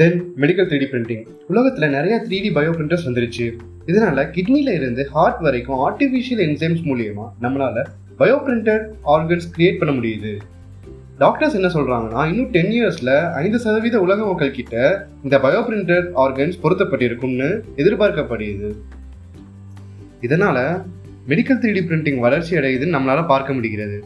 Then medical three D printing உலகத்தில் நிறைய three D bio printers வந்துருச்சு. இதனால கிட்னில இருந்து ஹார்ட் வரைக்கும் ஆர்டிஃபிஷியல் என்சைம்ஸ் மூலியமா நம்மளால பயோ பிரிண்டட் ஆர்கன்ஸ் கிரியேட் பண்ண முடியுது. டாக்டர்ஸ் என்ன சொல்றாங்கன்னா இன்னும் டென் இயர்ஸ்ல ஐந்து சதவீத உலக மக்கள் கிட்ட இந்த பயோ பிரிண்டட் ஆர்கன்ஸ் பொருத்தப்பட்டிருக்கும்னு எதிர்பார்க்கப்படுது இதனால மெடிக்கல் த்ரீ டி பிரிண்டிங் வளர்ச்சி அடையுதுன்னு நம்மளால பார்க்க முடிகிறது.